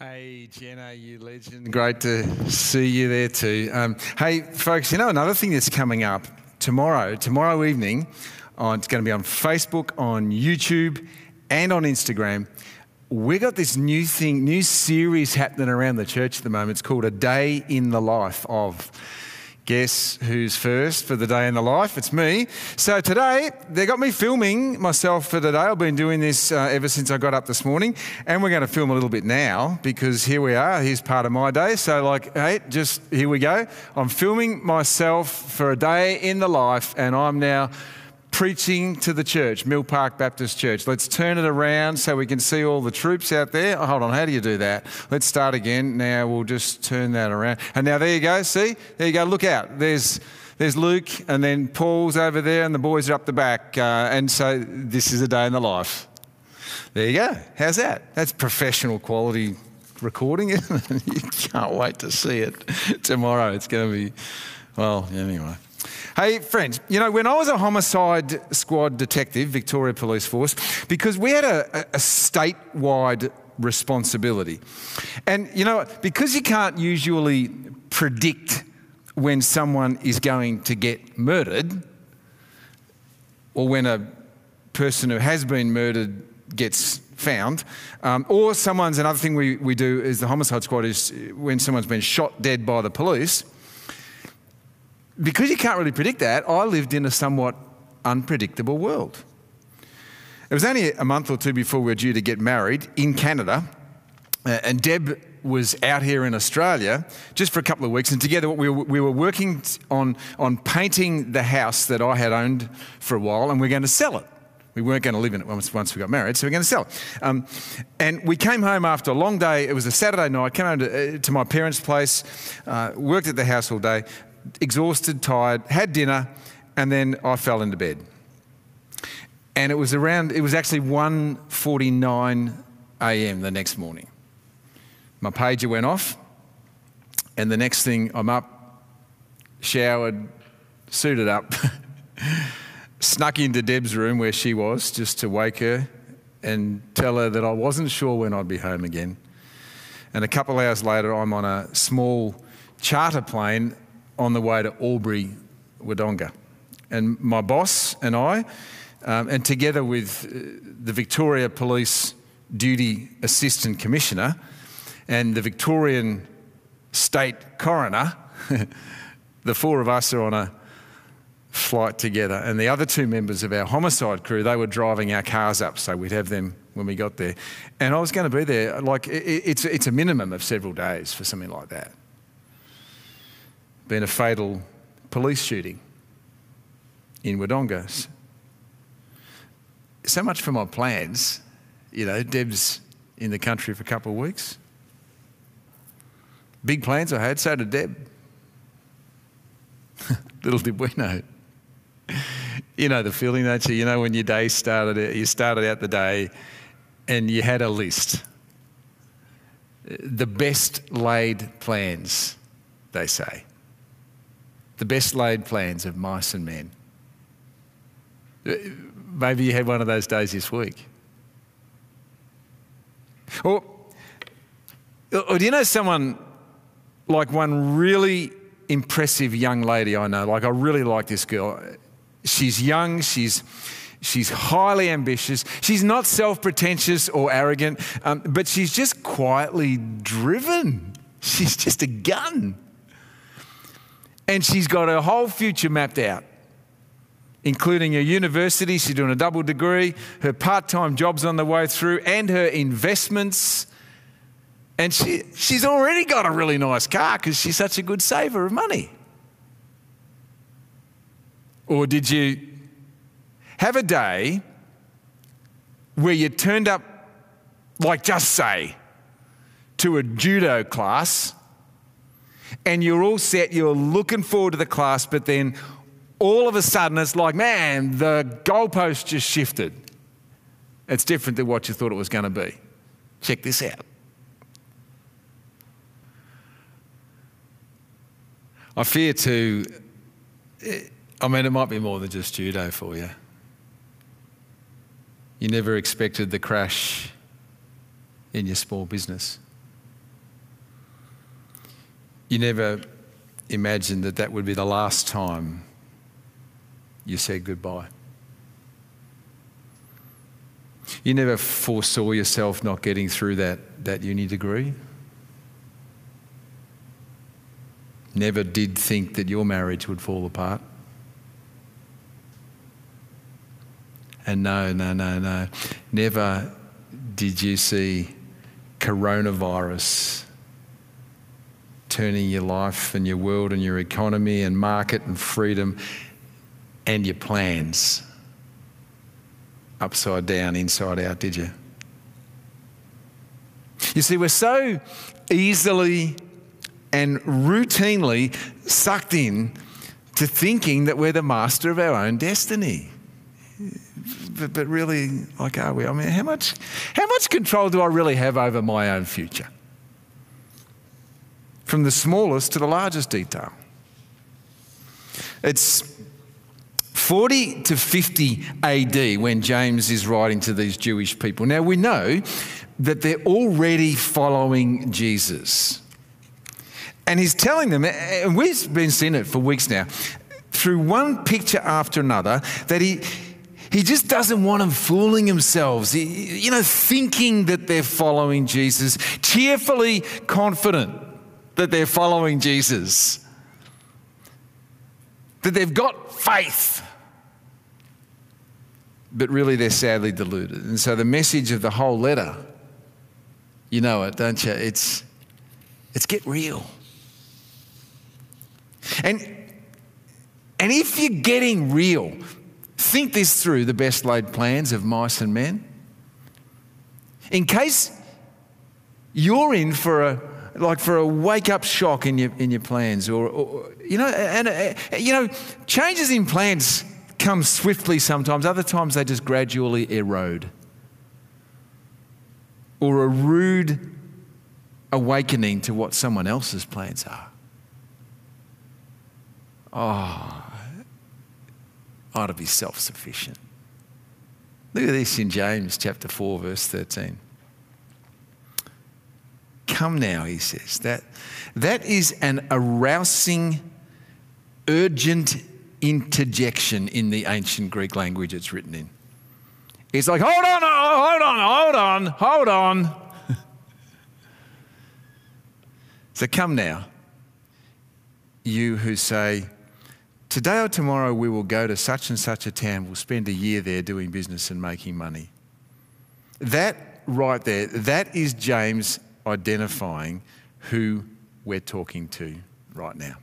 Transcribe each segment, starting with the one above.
Hey, Jenna, you legend. Great to see you there too. Um, hey, folks, you know another thing that's coming up tomorrow, tomorrow evening, on, it's going to be on Facebook, on YouTube, and on Instagram. We've got this new thing, new series happening around the church at the moment. It's called A Day in the Life of. Guess who's first for the day in the life? It's me. So today, they got me filming myself for today. I've been doing this uh, ever since I got up this morning, and we're going to film a little bit now because here we are. Here's part of my day. So, like, hey, just here we go. I'm filming myself for a day in the life, and I'm now preaching to the church, Mill Park Baptist Church. Let's turn it around so we can see all the troops out there. Oh, hold on, how do you do that? Let's start again. Now we'll just turn that around. And now there you go. See? There you go. Look out. There's there's Luke, and then Paul's over there, and the boys are up the back. Uh, and so this is a day in the life. There you go. How's that? That's professional quality recording? You can't wait to see it tomorrow. It's going to be, well, anyway. Hey, friends, you know, when I was a homicide squad detective, Victoria Police Force, because we had a, a statewide responsibility. And, you know, because you can't usually predict when someone is going to get murdered, or when a person who has been murdered gets found, um, or someone's another thing we, we do is the homicide squad is when someone's been shot dead by the police because you can't really predict that, I lived in a somewhat unpredictable world. It was only a month or two before we were due to get married in Canada, uh, and Deb was out here in Australia just for a couple of weeks, and together we were, we were working on, on painting the house that I had owned for a while, and we are going to sell it. We weren't going to live in it once, we got married, so we are going to sell it. Um, and we came home after a long day. It was a Saturday night. Came home to, uh, to my parents' place, uh, worked at the house all day, exhausted, tired, had dinner, and then I fell into bed. And it was around, it was actually 1.49 a.m. the next morning. My pager went off, and the next thing I'm up, showered, suited up, snuck into Deb's room where she was just to wake her and tell her that I wasn't sure when I'd be home again. And a couple hours later, I'm on a small charter plane on the way to Albury, Wodonga. And my boss and I, um, and together with uh, the Victoria Police Duty Assistant Commissioner and the Victorian State Coroner, the four of us are on a flight together. And the other two members of our homicide crew, they were driving our cars up, so we'd have them when we got there. And I was going to be there, like, it's, it's a minimum of several days for something like that been a fatal police shooting in Wodonga. So much for my plans. You know, Deb's in the country for a couple of weeks. Big plans I had, so did Deb. Little did we know. You know the feeling, don't you? You know when your day started, you started out the day and you had a list. The best laid plans, they say the best laid plans of mice and men. Maybe you had one of those days this week. Or, or do you know someone like one really impressive young lady I know? Like, I really like this girl. She's young, she's, she's highly ambitious, she's not self pretentious or arrogant, um, but she's just quietly driven. She's just a gun. And she's got her whole future mapped out, including her university. She's doing a double degree, her part time job's on the way through, and her investments. And she, she's already got a really nice car because she's such a good saver of money. Or did you have a day where you turned up, like just say, to a judo class and you're all set, you're looking forward to the class, but then all of a sudden it's like, man, the goalpost just shifted. It's different than what you thought it was going to be. Check this out. I fear to, I mean, it might be more than just judo for you. You never expected the crash in your small business. You never imagined that that would be the last time you said goodbye. You never foresaw yourself not getting through that, that uni degree. Never did think that your marriage would fall apart. And no, no, no, no. Never did you see coronavirus turning your life and your world and your economy and market and freedom and your plans upside down, inside out, did you? You see, we're so easily and routinely sucked in to thinking that we're the master of our own destiny. But, but really, like, are we? I mean, how much, how much control do I really have over my own future? From the smallest to the largest detail. It's 40 to 50 AD when James is writing to these Jewish people. Now we know that they're already following Jesus. And he's telling them, and we've been seeing it for weeks now, through one picture after another, that he, he just doesn't want them fooling themselves, he, you know, thinking that they're following Jesus, cheerfully confident that they're following Jesus, that they've got faith but really they're sadly deluded. And so the message of the whole letter, you know it, don't you? It's, it's get real. And, and if you're getting real, think this through the best laid plans of mice and men. In case you're in for a like for a wake up shock in your in your plans or, or you know and uh, you know changes in plans come swiftly sometimes, other times they just gradually erode. Or a rude awakening to what someone else's plans are. Oh, ought to be self sufficient. Look at this in James chapter 4, verse 13. Come now, he says. That, that is an arousing, urgent interjection in the ancient Greek language it's written in. It's like, hold on, hold on, hold on, hold on. so come now, you who say, Today or tomorrow we will go to such and such a town, we'll spend a year there doing business and making money. That right there, that is James identifying who we're talking to right now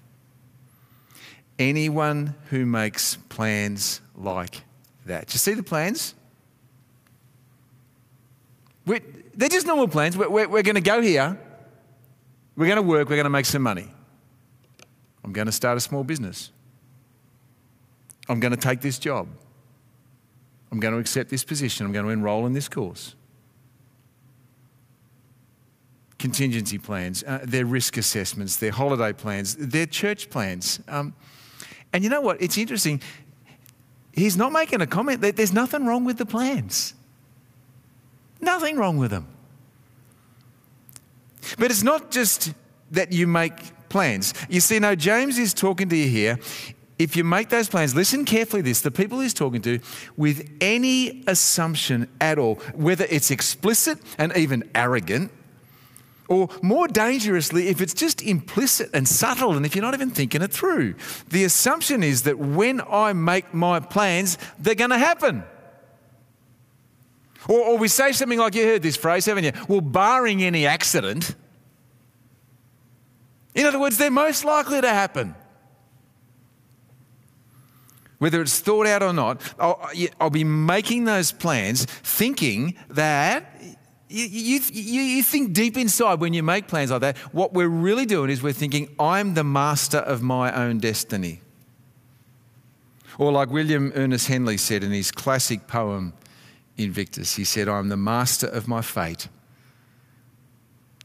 anyone who makes plans like that. You see the plans? We're, they're just normal plans. We're, we're, we're going to go here. We're going to work. We're going to make some money. I'm going to start a small business. I'm going to take this job. I'm going to accept this position. I'm going to enroll in this course. Contingency plans, uh, their risk assessments, their holiday plans, their church plans. Um, and you know what? It's interesting. He's not making a comment that there's nothing wrong with the plans. Nothing wrong with them. But it's not just that you make plans. You see, now James is talking to you here. If you make those plans, listen carefully this the people he's talking to, with any assumption at all, whether it's explicit and even arrogant, or more dangerously, if it's just implicit and subtle and if you're not even thinking it through. The assumption is that when I make my plans, they're going to happen. Or, or, we say something like, you heard this phrase, haven't you? Well, barring any accident. In other words, they're most likely to happen. Whether it's thought out or not, I'll, I'll be making those plans thinking that you, you, you, think deep inside when you make plans like that, what we're really doing is we're thinking, I'm the master of my own destiny. Or, like William Ernest Henley said in his classic poem, Invictus, he said, I'm the master of my fate.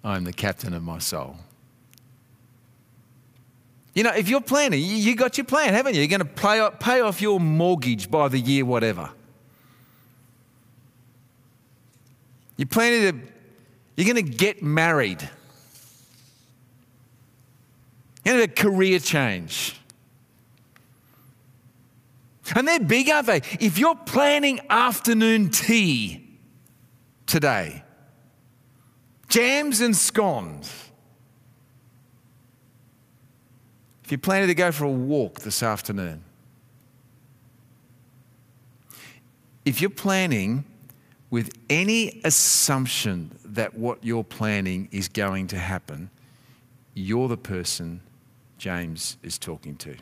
I'm the captain of my soul. You know, if you're planning, you got your plan, haven't you? You're going to pay, pay off your mortgage by the year, whatever. You're planning to, you're going to get married. You're going to have a career change. And they're big, aren't they? If you're planning afternoon tea today, jams and scones, if you're planning to go for a walk this afternoon, if you're planning with any assumption that what you're planning is going to happen, you're the person James is talking to.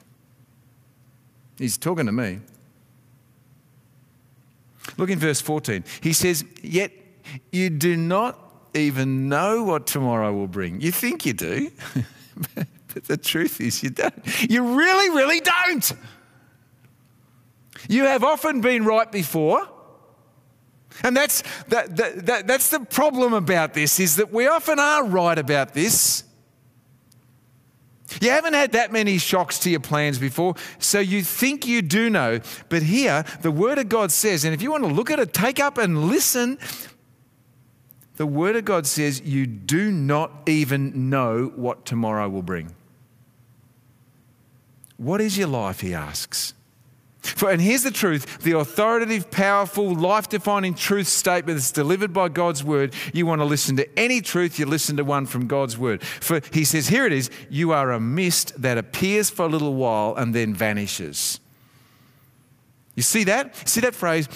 He's talking to me. Look in verse 14. He says, Yet you do not even know what tomorrow will bring. You think you do, but the truth is you don't. You really, really don't. You have often been right before. And that's, that, that, that, that's the problem about this is that we often are right about this. You haven't had that many shocks to your plans before, so you think you do know. But here, the Word of God says, and if you want to look at it, take up and listen. The Word of God says, you do not even know what tomorrow will bring. What is your life? He asks. For, and here's the truth the authoritative, powerful, life defining truth statement that's delivered by God's word. You want to listen to any truth, you listen to one from God's word. For he says, Here it is you are a mist that appears for a little while and then vanishes. You see that? See that phrase?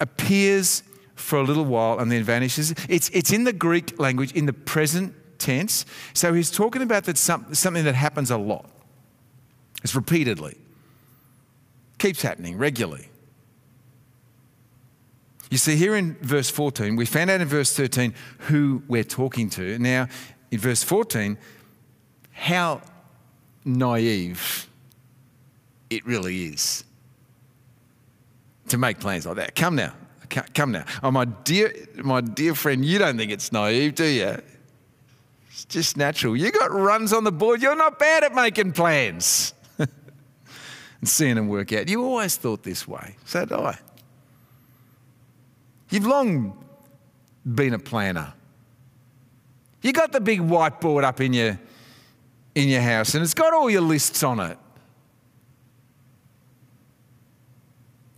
Appears for a little while and then vanishes. It's, it's in the Greek language in the present tense. So he's talking about that something that happens a lot. It's repeatedly. Keeps happening regularly. You see, here in verse 14, we found out in verse 13 who we're talking to. Now, in verse 14, how naive it really is to make plans like that. Come now. Come now. Oh, my dear, my dear friend, you don't think it's naive, do you? It's just natural. You got runs on the board. You're not bad at making plans and seeing them work out. You always thought this way. So did I. You've long been a planner. You got the big whiteboard up in your in your house and it's got all your lists on it.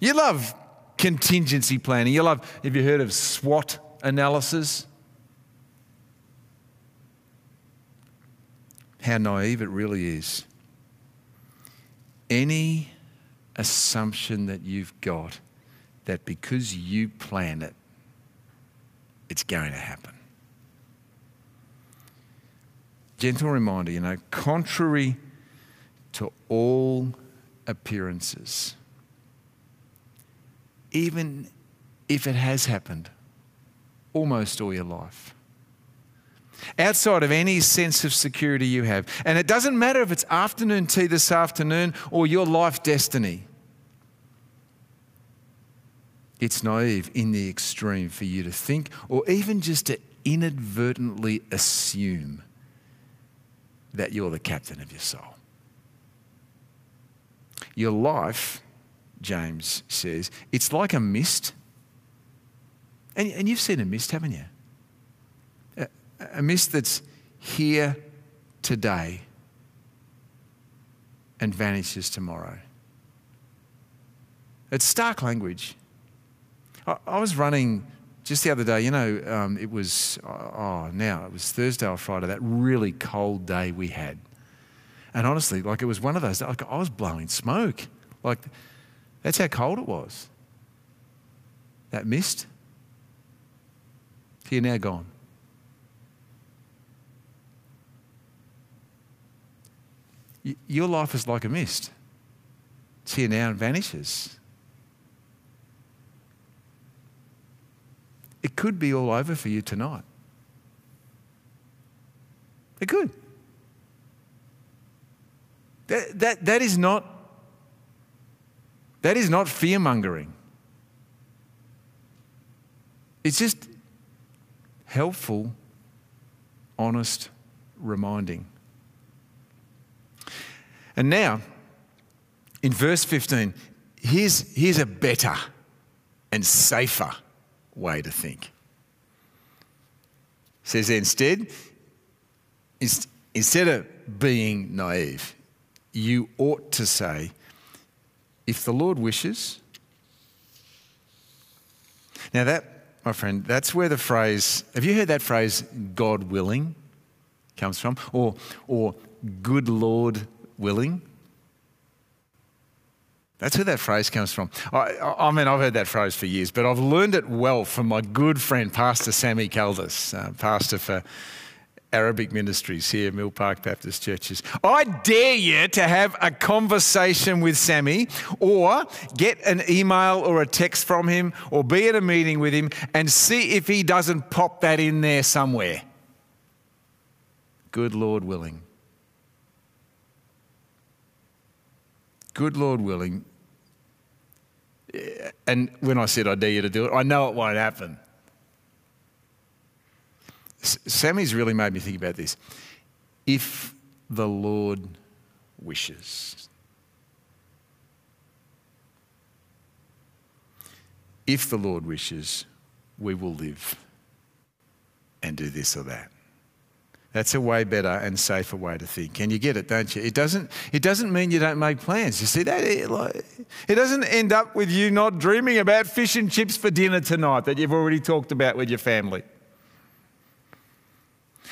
You love contingency planning. You love, have you heard of SWOT analysis? How naive it really is any assumption that you've got that because you plan it, it's going to happen. Gentle reminder, you know, contrary to all appearances, even if it has happened almost all your life, outside of any sense of security you have. And it doesn't matter if it's afternoon tea this afternoon or your life destiny. It's naive in the extreme for you to think or even just to inadvertently assume that you're the captain of your soul. Your life, James says, it's like a mist. And, and you've seen a mist, haven't you? A mist that's here today and vanishes tomorrow. It's stark language. I, I was running just the other day, you know, um, it was, oh, now, it was Thursday or Friday, that really cold day we had. And honestly, like it was one of those, like I was blowing smoke. Like, that's how cold it was. That mist, here now gone. Your life is like a mist. It's here now and vanishes. It could be all over for you tonight. It could. That, that, that is not that is not fear mongering. It's just helpful, honest reminding. And now, in verse 15, here's, here's a better and safer way to think. It says instead, instead of being naive, you ought to say, if the Lord wishes. Now, that, my friend, that's where the phrase, have you heard that phrase, God willing, comes from? Or, or good Lord willing? That's where that phrase comes from. I, I, mean, I've heard that phrase for years, but I've learned it well from my good friend, Pastor Sammy Caldas, uh, pastor for Arabic ministries here, Mill Park Baptist Churches. I dare you to have a conversation with Sammy or get an email or a text from him or be at a meeting with him and see if he doesn't pop that in there somewhere. Good Lord willing. Good Lord willing, and when I said I dare you to do it, I know it won't happen. Sammy's really made me think about this. If the Lord wishes, if the Lord wishes, we will live and do this or that. That's a way better and safer way to think. And you get it, don't you? It doesn't, it doesn't mean you don't make plans. You see that? It, doesn't end up with you not dreaming about fish and chips for dinner tonight that you've already talked about with your family.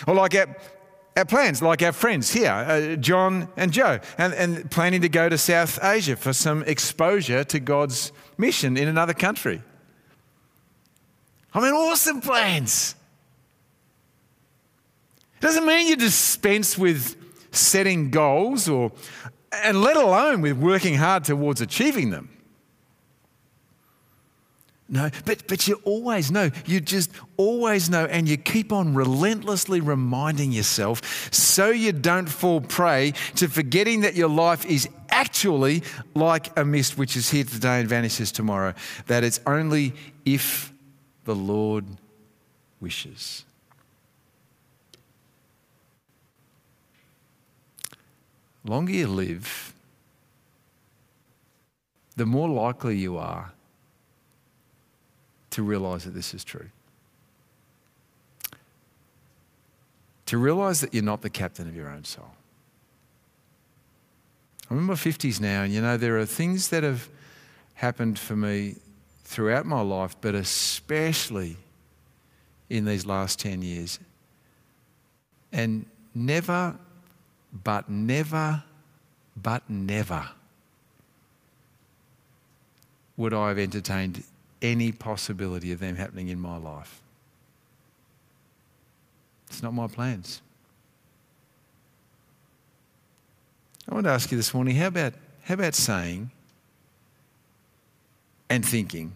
Or like our, our plans, like our friends here, uh, John and Joe, and, and planning to go to South Asia for some exposure to God's mission in another country. I mean, awesome plans. Doesn't mean you dispense with setting goals or, and let alone with working hard towards achieving them. No, but, but you always know. You just always know, and you keep on relentlessly reminding yourself so you don't fall prey to forgetting that your life is actually like a mist which is here today and vanishes tomorrow. That it's only if the Lord wishes. Longer you live, the more likely you are to realize that this is true. To realize that you're not the captain of your own soul. I'm in my 50s now, and you know, there are things that have happened for me throughout my life, but especially in these last 10 years. And never but never, but never would I have entertained any possibility of them happening in my life. It's not my plans. I want to ask you this morning how about, how about saying and thinking,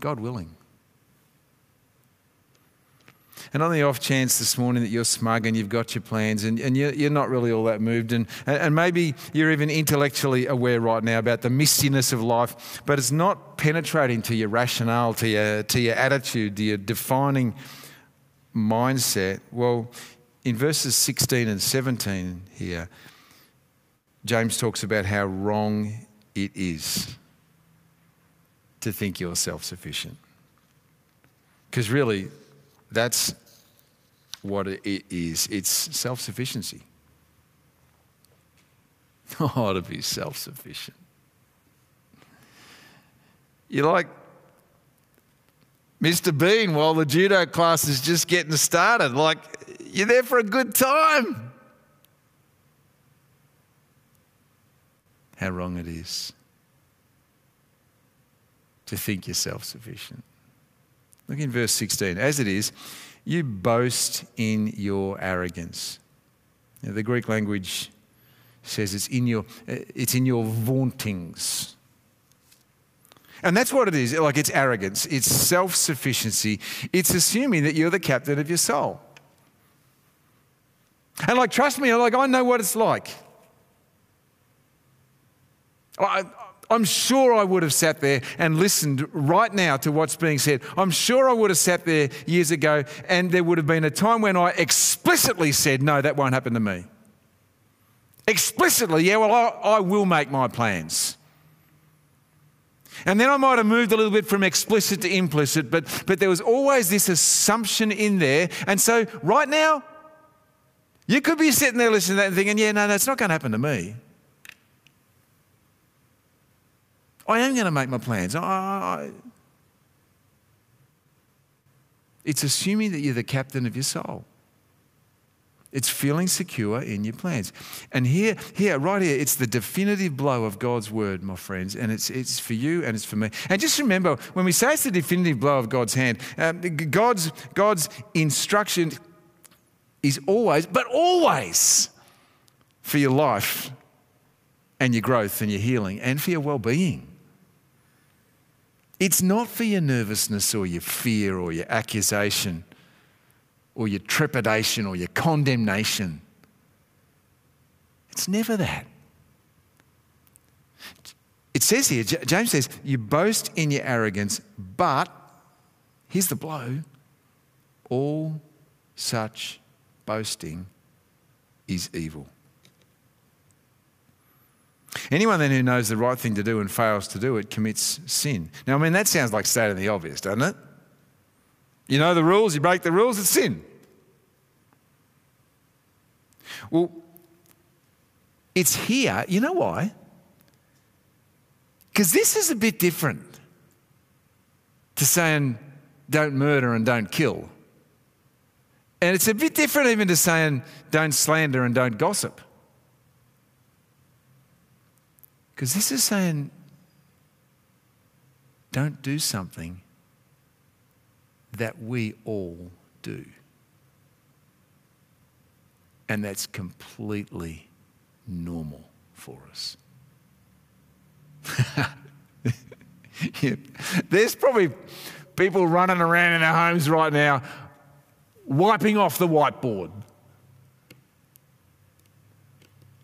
God willing? And on the off chance this morning that you're smug and you've got your plans and, and you're, you're not really all that moved, and, and maybe you're even intellectually aware right now about the mistiness of life, but it's not penetrating to your rationale, to your, to your attitude, to your defining mindset. Well, in verses 16 and 17 here, James talks about how wrong it is to think you're self sufficient. Because really, that's what it is it's self sufficiency. Oh, to be self sufficient. You're like Mr. Bean while the judo class is just getting started. Like, you're there for a good time. How wrong it is to think you're self sufficient. Look in verse 16. As it is, you boast in your arrogance. Now, the Greek language says it's in your, it's in your vauntings. And that's what it is. Like it's arrogance, it's self sufficiency, it's assuming that you're the captain of your soul. And like, trust me, like I know what it's like. I'm sure I would have sat there and listened right now to what's being said. I'm sure I would have sat there years ago and there would have been a time when I explicitly said, No, that won't happen to me. Explicitly, yeah, well, I, I will make my plans. And then I might have moved a little bit from explicit to implicit, but, but there was always this assumption in there. And so right now, You could be sitting there listening to that and thinking, yeah, no, that's not going to happen to me. I am going to make my plans. I, it's assuming that you're the captain of your soul. It's feeling secure in your plans. And here, here, right here, it's the definitive blow of God's word, my friends. And it's, it's for you and it's for me. And just remember, when we say it's the definitive blow of God's hand, um, God's, God's instruction is always, but always, for your life and your growth and your healing and for your well being. It's not for your nervousness or your fear or your accusation or your trepidation or your condemnation. It's never that. It says here, James says, you boast in your arrogance, but here's the blow all such boasting is evil. Anyone then who knows the right thing to do and fails to do it commits sin. Now, I mean, that sounds like stating the obvious, doesn't it? You know the rules, you break the rules, it's sin. Well, it's here. You know why? Because this is a bit different to saying don't murder and don't kill. And it's a bit different even to saying don't slander and don't gossip. Because this is saying don't do something that we all do. And that's completely normal for us. yeah. There's probably people running around in their homes right now wiping off the whiteboard,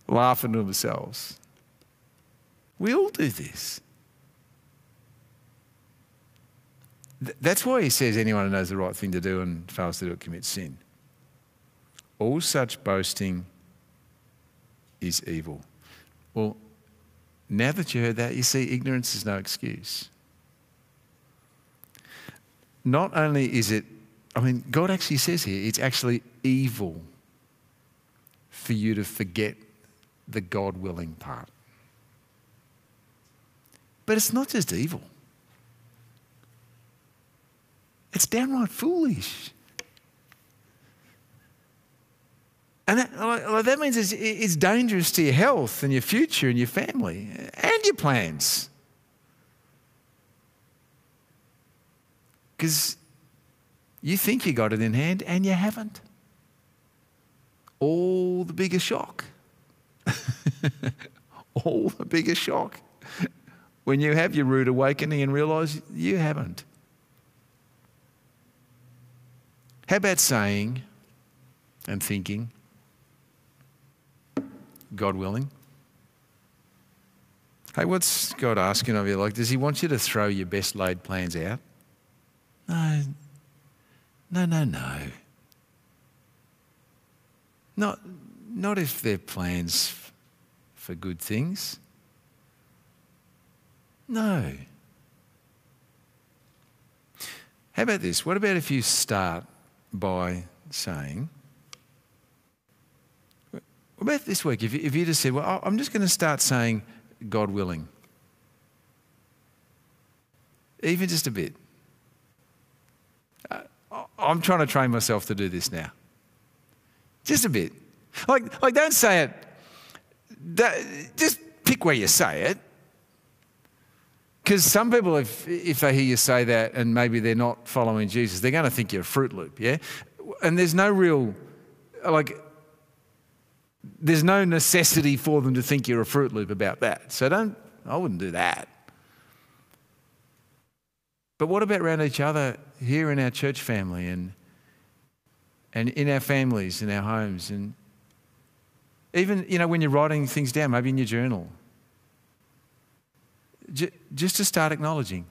laughing to themselves. We all do this. That's why he says anyone who knows the right thing to do and fails to do it commits sin. All such boasting is evil. Well, now that you heard that, you see, ignorance is no excuse. Not only is it, I mean, God actually says here, it's actually evil for you to forget the God willing part. But it's not just evil. It's downright foolish. And that, like, that means it's, it's dangerous to your health and your future and your family and your plans. Because you think you got it in hand and you haven't. All the bigger shock. All the bigger shock when you have your rude awakening and realize you haven't. How about saying and thinking, God willing? Hey, what's God asking of you? Like, does He want you to throw your best laid plans out? No, no, no, no. Not, not if they're plans for good things. No. How about this? What about if you start by saying, what about this week? If you, if you just said, well, I'm just going to start saying, God willing. Even just a bit. Uh, I'm trying to train myself to do this now. Just a bit. Like, like don't say it. Just pick where you say it. Because some people, if, if they hear you say that and maybe they're not following Jesus, they're going to think you're a Fruit Loop, yeah? And there's no real, like, there's no necessity for them to think you're a Fruit Loop about that. So don't, I wouldn't do that. But what about around each other here in our church family and, and in our families, in our homes, and even, you know, when you're writing things down, maybe in your journal, just to start acknowledging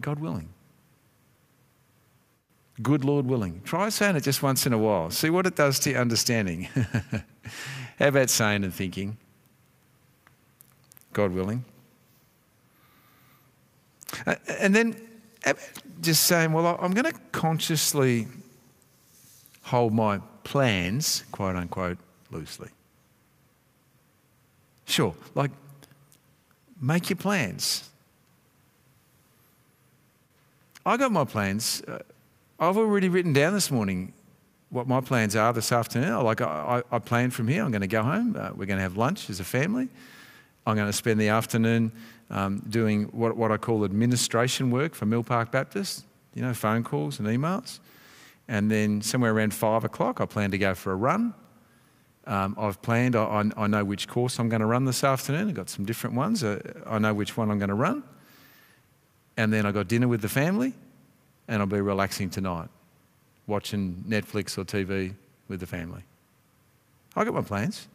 God willing. Good Lord willing. Try saying it just once in a while. See what it does to your understanding. How about saying and thinking? God willing. And then just saying, well, I'm going to consciously hold my plans, quote unquote, loosely. Sure, like make your plans. I got my plans. Uh, I've already written down this morning what my plans are this afternoon. Like I, I, I plan from here. I'm going to go home. Uh, we're going to have lunch as a family. I'm going to spend the afternoon um, doing what, what I call administration work for Mill Park Baptist. You know, phone calls and emails. And then somewhere around five o'clock, I plan to go for a run. Um, I've planned, I, I, know which course I'm going to run this afternoon. I've got some different ones. Uh, I know which one I'm going to run. And then I've got dinner with the family, and I'll be relaxing tonight, watching Netflix or TV with the family. I've got my plans.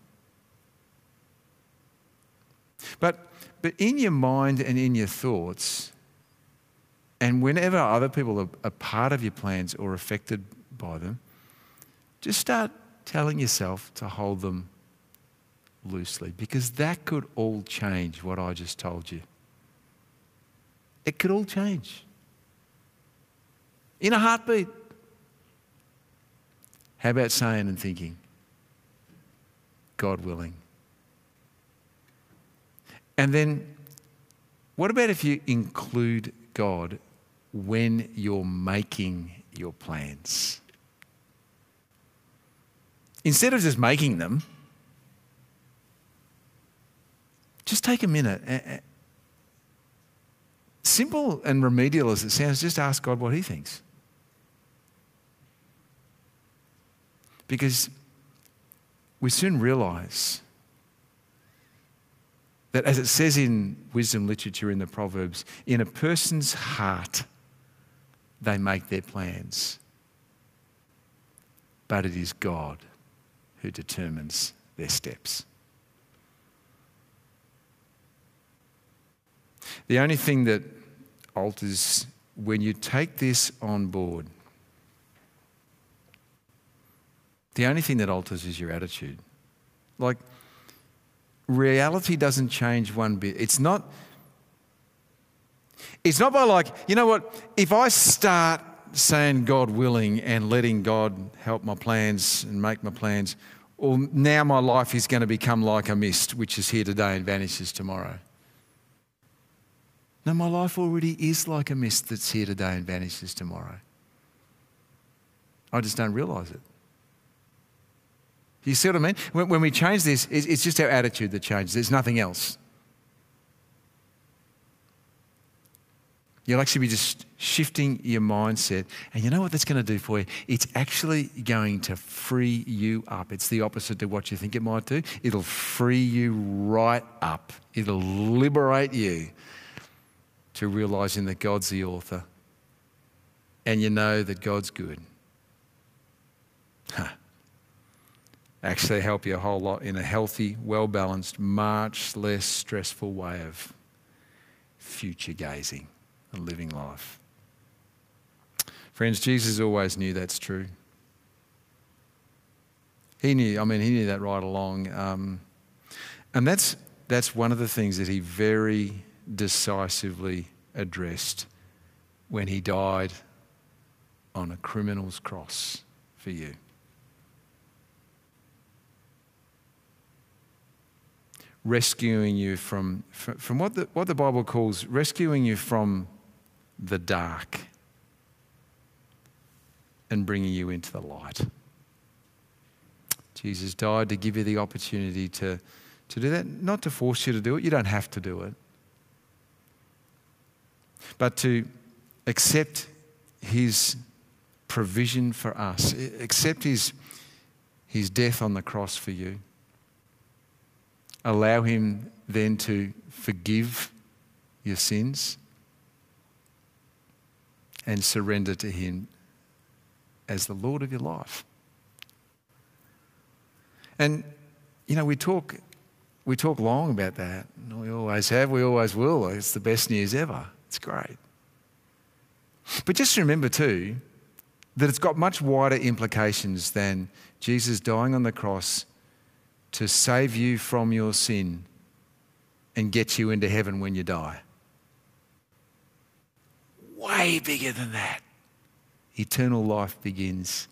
But, but in your mind and in your thoughts, and whenever other people are, are part of your plans or affected by them, just start telling yourself to hold them loosely because that could all change what I just told you. It could all change in a heartbeat. How about saying and thinking, God willing? And then, what about if you include God when you're making your plans? Instead of just making them, just take a minute. Simple and remedial as it sounds, just ask God what He thinks. Because we soon realize that, as it says in wisdom literature in the Proverbs, in a person's heart, they make their plans. But it is God who determines their steps. The only thing that alters when you take this on board, the only thing that alters is your attitude. Like, reality doesn't change one bit. It's not. It's not by like, you know what, if I start saying God willing and letting God help my plans and make my plans, or now my life is going to become like a mist, which is here today and vanishes tomorrow. No, my life already is like a mist that's here today and vanishes tomorrow. I just don't realize it. You see what I mean? When, we change this, it's just our attitude that changes, there's nothing else. You'll actually be just shifting your mindset. And you know what that's going to do for you? It's actually going to free you up. It's the opposite to what you think it might do. It'll free you right up, it'll liberate you to realizing that God's the author and you know that God's good. Huh. Actually, help you a whole lot in a healthy, well balanced, much less stressful way of future gazing and living life. Friends, Jesus always knew that's true. He knew, I mean, he knew that right along. Um, and that's, that's one of the things that he very decisively addressed when he died on a criminal's cross for you. Rescuing you from, from what, the, what the Bible calls rescuing you from the dark and bringing you into the light. Jesus died to give you the opportunity to, to do that, not to force you to do it. You don't have to do it. But to accept his provision for us, accept his, his death on the cross for you. Allow him then to forgive your sins and surrender to Him as the Lord of your life. And, you know, we talk, we talk long about that. We always have, we always will. It's the best news ever. It's great. But just remember, too, that it's got much wider implications than Jesus dying on the cross to save you from your sin and get you into heaven when you die way bigger than that. Eternal life begins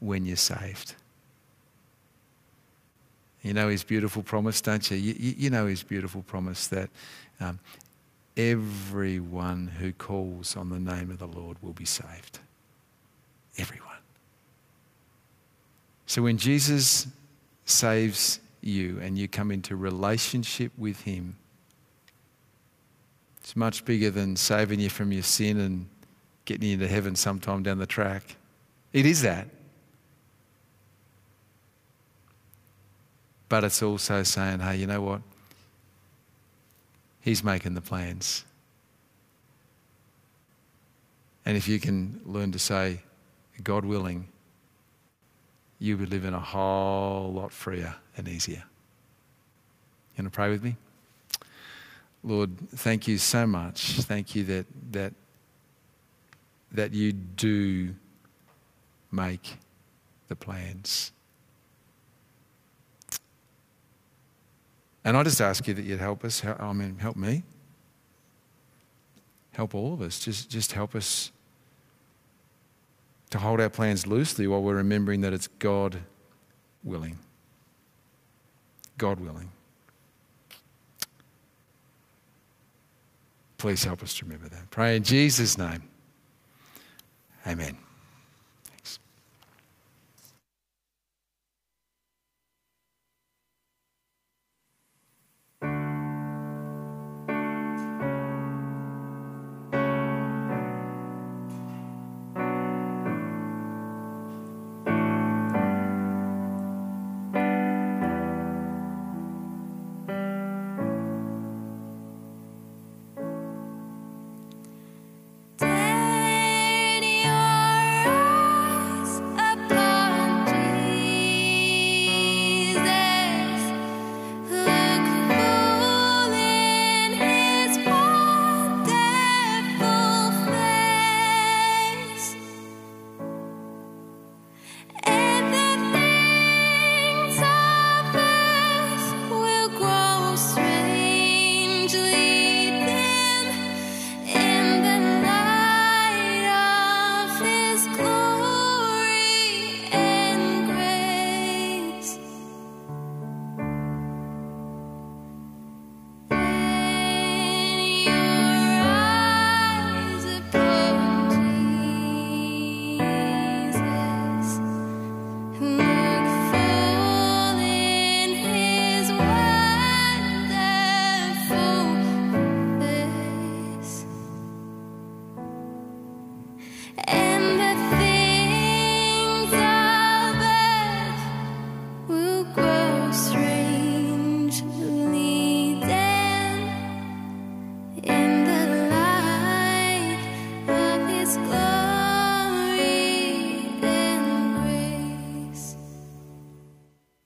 when you're saved. You know his beautiful promise, don't you? You, you know his beautiful promise that um, everyone who calls on the name of the Lord will be saved. Everyone. So when Jesus saves you and you come into relationship with him, it's much bigger than saving you from your sin and getting you into heaven sometime down the track. It is that. But it's also saying, hey, you know what? He's making the plans. And if you can learn to say, God willing, you will live in a whole lot freer and easier. You want to pray with me? Lord, thank you so much. Thank you that, that, that you do make the plans. And I just ask you that you'd help us. I mean, help me. Help all of us. Just, just help us to hold our plans loosely while we're remembering that it's God willing. God willing. Please help us to remember that. Pray in Jesus' name. Amen.